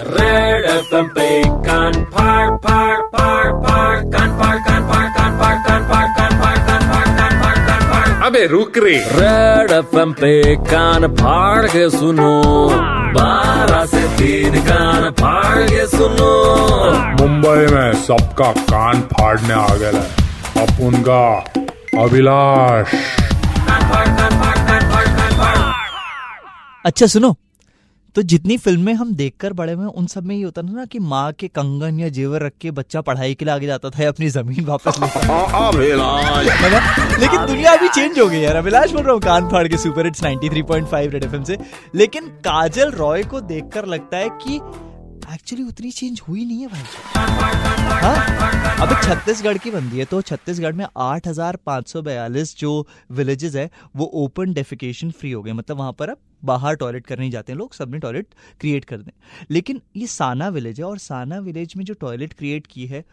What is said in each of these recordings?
Red FM पे कान फाड़ फाड़ फाड़ फाड़ कान फाड़ कान फाड़ कान फाड़ कान फाड़ कान फाड़ कान फाड़ कान फाड़ कान फाड़ अबे रुक रे रेड एफएम पे कान फाड़ के सुनो बारह से तीन कान फाड़ के सुनो मुंबई में सबका कान फाड़ने आ गया है अपुन का अभिलाष कान फाड़ कान फाड़ कान फाड़ फाड़ अच्छा सुनो तो जितनी फ़िल्में हम देखकर बड़े हुए उन सब में ये होता था ना कि माँ के कंगन या जेवर रख के बच्चा पढ़ाई के लिए आगे जाता था या अपनी ज़मीन वापस लेता अभिलाष। है ना? लेकिन दुनिया अभी चेंज हो गई यार। अभिलाष बोल रहा हूँ कान फाड़ के सुपर हिट्स 93.5 रेड एफएम से। लेकिन काजल रॉय को देखकर लगता है कि एक्चुअली उतनी चेंज हुई नहीं है भाई। हाँ? अब छत्तीसगढ़ की बंदी है तो छत्तीसगढ़ में 8,542 जो विलेजेस है वो ओपन डेफिकेशन फ्री हो गए। मतलब वहाँ पर अब बाहर टॉयलेट करने जाते हैं लोग सबने टॉयलेट क्रिएट कर दें। लेकिन ये साना विलेज है और साना विलेज में जो टॉयलेट क्रिएट की है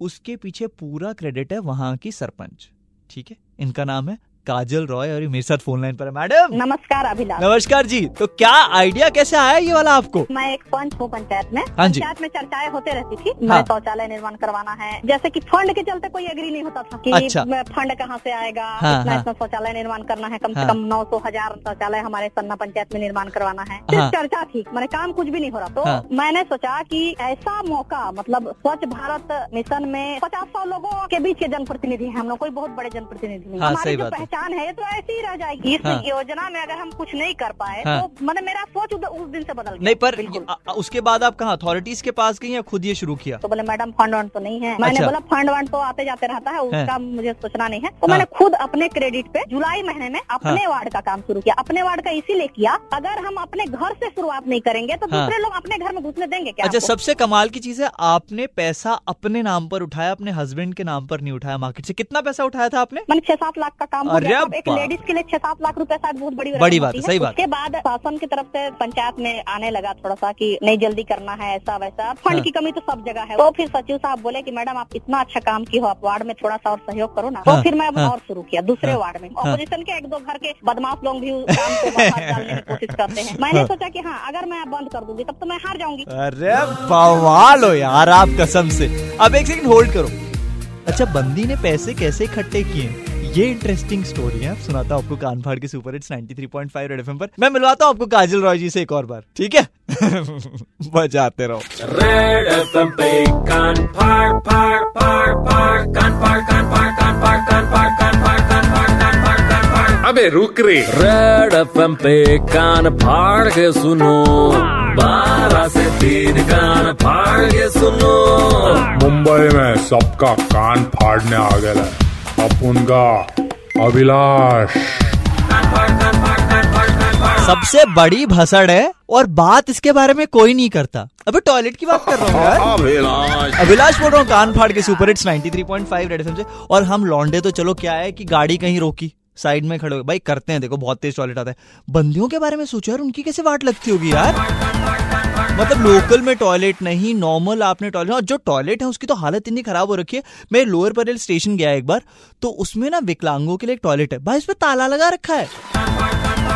उसके पीछे पूरा क्रेडिट है वहाँ की सरपंच। ठीक है? इनका नाम है काजल रॉय और मेरे साथ फ़ोन लाइन पर है मैडम नमस्कार अभिलाष नमस्कार जी तो क्या आइडिया कैसे आया ये वाला आपको मैं एक पंच हूँ पंचायत में हाँ जी। पंचायत में चर्चाएँ होते रहती थी हाँ। मैं शौचालय निर्माण करवाना है जैसे कि फंड के चलते कोई एग्री नहीं होता था कि अच्छा। फंड कहाँ से आएगा हाँ, इतना हाँ। इतना शौचालय निर्माण करना है कम हाँ। से कम नौ सौ हज़ार शौचालय हमारे सन्ना पंचायत में निर्माण करवाना है सिर्फ़ हाँ। चर्चा थी मैंने काम कुछ भी नहीं हो रहा तो हाँ। मैंने सोचा की ऐसा मौका मतलब स्वच्छ भारत मिशन में पचास सौ लोगों के बीच के जनप्रतिनिधि है हम लोग कोई बहुत बड़े जनप्रतिनिधि नहीं हाँ, हमारी जो है। पहचान है तो ऐसी ही रह जाएगी इस हाँ। योजना में अगर हम कुछ नहीं कर पाए हाँ। तो मैंने मेरा सोच उस दिन से बदल गया। नहीं पर आ- उसके बाद आप कहा अथॉरिटीज के पास गई या खुद ये शुरू किया? तो बोले मैडम फंड वंड तो नहीं है। मैंने अच्छा। बोला फंड वंड तो आते जाते रहता है उसका मुझे सोचना नहीं है। तो हाँ। मैंने खुद अपने क्रेडिट पे जुलाई महीने में अपने वार्ड का काम शुरू किया। अपने वार्ड का इसीलिए किया अगर हम अपने घर से शुरुआत नहीं करेंगे तो हाँ। दूसरे लोग अपने घर में घुसने देंगे क्या अच्छा सबसे कमाल की चीज़ है आपने पैसा अपने नाम पर उठाया अपने हस्बैंड के नाम पर नहीं उठाया मार्केट से। कितना पैसा उठाया था आपने? मैंने छह सात लाख का काम हो अरे अब एक लेडीज़ के लिए छह सात लाख रुपए शायद बहुत बड़ी बड़ी बात है, सही बात। उसके बाद शासन की तरफ़ से पंचायत में आने लगा थोड़ा सा कि नहीं जल्दी करना है ऐसा वैसा। फंड हाँ। की कमी तो सब जगह है। तो फिर सचिव साहब बोले की मैडम आप इतना अच्छा काम की हो आप वार्ड में थोड़ा सा और सहयोग करो ना। हाँ, तो फिर मैं हाँ। और शुरू किया दूसरे हाँ, वार्ड में। हाँ। ऑपोजिशन के एक दो घर के बदमाश लोग भी काम को बाहर डालने की कोशिश करते हैं। मैंने सोचा की हाँ अगर मैं बंद कर दूँगी तब तो मैं हार जाऊँगी। अरे बवाल हो यार आप कसम से। अब एक सेकंड होल्ड करो। अच्छा बंदी ने पैसे कैसे इकट्ठे किए? ये इंटरेस्टिंग स्टोरी है। सुनाता हूँ आपको कान फाड़ के सुपर हिट्स 93.5 रेड एफएम पर। मैं मिलवाता हूँ आपको काजल रॉय जी से एक और बार ठीक है? बजाते रहो। रेड एफएम पे कान फाड़ फाड़ फाड़ फाड़ कान फाड़ कान फाड़ कान फाड़ कान फाड़ कान फाड़ कान फाड़ कान फाड़ कान फाड़ अबे रुक रे। रेड एफएम पे कान फाड़ के सुनो। बारह से तीन कान फाड़ के सुनो। मुंबई में सबका कान फाड़ने आ गया है। अपुन का अभिलाष सबसे बड़ी भसड़ है और बात इसके बारे में कोई नहीं करता। अबे टॉयलेट की बात कर रहा हूँ यार। अभिलाष अभिलाष बोल रहा हूँ कान फाड़ के सुपर हिट्स 93.5 रेड एफएम से। और हम लौंडे तो चलो क्या है कि गाड़ी कहीं रोकी साइड में खड़े हो भाई करते हैं देखो बहुत तेज टॉयलेट आता है। बंदियों के बारे में सोचो यार उनकी कैसे वाट लगती होगी यार? मतलब लोकल में टॉयलेट नहीं नॉर्मल आपने टॉयलेट और जो टॉयलेट है उसकी तो हालत इतनी खराब हो रखी है। मैं लोअर परेल स्टेशन गया एक बार तो उसमें ना विकलांगों के लिए एक टॉयलेट है। भाई, उसमें ताला लगा रखा है।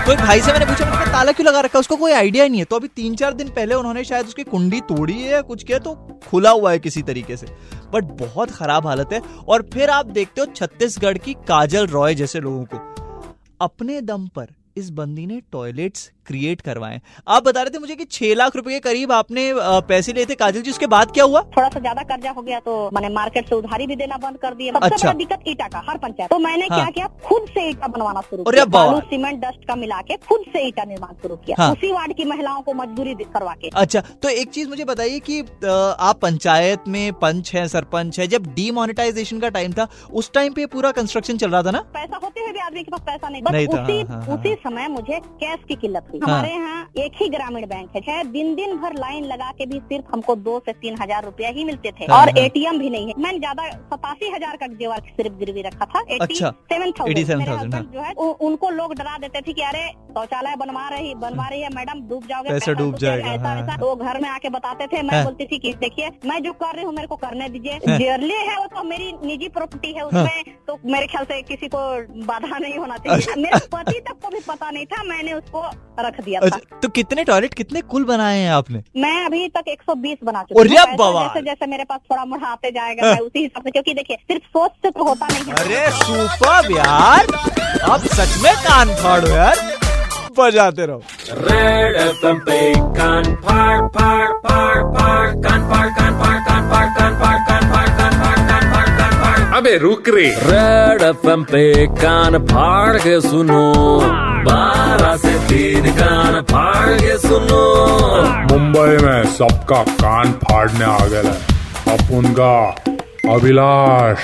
कोई भाई से मैंने पूछा, मैंने ताला क्यों लगा रखा है? उसको कोई आइडिया नहीं है। तो अभी तीन चार दिन पहले उन्होंने शायद उसकी कुंडी तोड़ी है या कुछ किया तो खुला हुआ है किसी तरीके से। बट बहुत खराब हालत है। और फिर आप देखते हो छत्तीसगढ़ की काजल रॉय जैसे लोगों को। अपने दम पर इस बंदी ने टॉयलेट्स क्रिएट करवाए। आप बता रहे थे मुझे कि छह लाख रुपए के करीब आपने पैसे लिए थे काजल जी उसके बाद क्या हुआ? थोड़ा सा ज़्यादा कर्जा हो गया तो मैंने मार्केट से उधारी भी देना बंद कर दिया। सबसे अच्छा। बड़ा दिक्कत ईटा का हर पंचायत। तो मैंने हाँ। क्या? किया खुद से ईटा बनवाना शुरू किया। बालू सीमेंट डस्ट का मिला के खुद से ईटा निर्माण शुरू किया। हाँ। उसी वार्ड की महिलाओं को मजदूरी करवा के। अच्छा तो एक चीज़ मुझे बताइए की आप पंचायत में पंच है सरपंच है जब डीमोनेटाइजेशन का टाइम था उस टाइम पे पूरा कंस्ट्रक्शन चल रहा था ना? पैसा होते हुए भी आदमी के पास पैसा नहीं बस उसी हाँ, हाँ, उसी समय मुझे कैश की किल्लत हाँ। हमारे यहाँ एक ही ग्रामीण बैंक है है दिन दिन भर लाइन लगा के भी सिर्फ़ हमको दो से तीन हज़ार रूपया ही मिलते थे हाँ, और हाँ। एटीएम भी नहीं है मैंने ज़्यादा सतासी हज़ार का जेवर सिर्फ़ गिरवी रखा था अच्छा, सेवन 87,000, हाँ। जो है उ- उनको लोग डरा देते थे कि अरे शौचालय बनवा रही बनवा रही है मैडम डूब जाओगे पैसा डूब जाएगा, ऐसा हाँ, वैसा हाँ। तो घर में आके बताते थे मैं हाँ। बोलती थी कि देखिए मैं जो कर रही हूँ मेरे को करने दीजिए हाँ। जेरली है वो तो मेरी निजी प्रॉपर्टी है उसमें तो मेरे ख्याल से किसी को बाधा नहीं होना चाहिए मेरे पति तक को भी पता नहीं था मैंने उसको रख दिया था। अच्छा तो कितने टॉयलेट कितने कुल बनाए हैं आपने? मैं अभी तक 120 बना चुकी हूँ। बवाल। जैसे जैसे मेरे पास थोड़ा मुढ़ाते जाएगा मैं उसी हिसाब से क्योंकि देखिए सिर्फ़ सोच से तो होता नहीं है। अरे सुपर यार। आप सच में कान फाड़ो यार। बजाते रहो। Red FM पे कान फाड़ फाड़ फाड़ फाड़ फाड़ कान फाड़ कान फाड़। अबे रुक रे। रेड एफएम पे कान फाड़ के सुनो। बारह से तीन कान फाड़ के सुनो। मुंबई में सबका कान फाड़ने आ गया है। अपन का अभिलाष।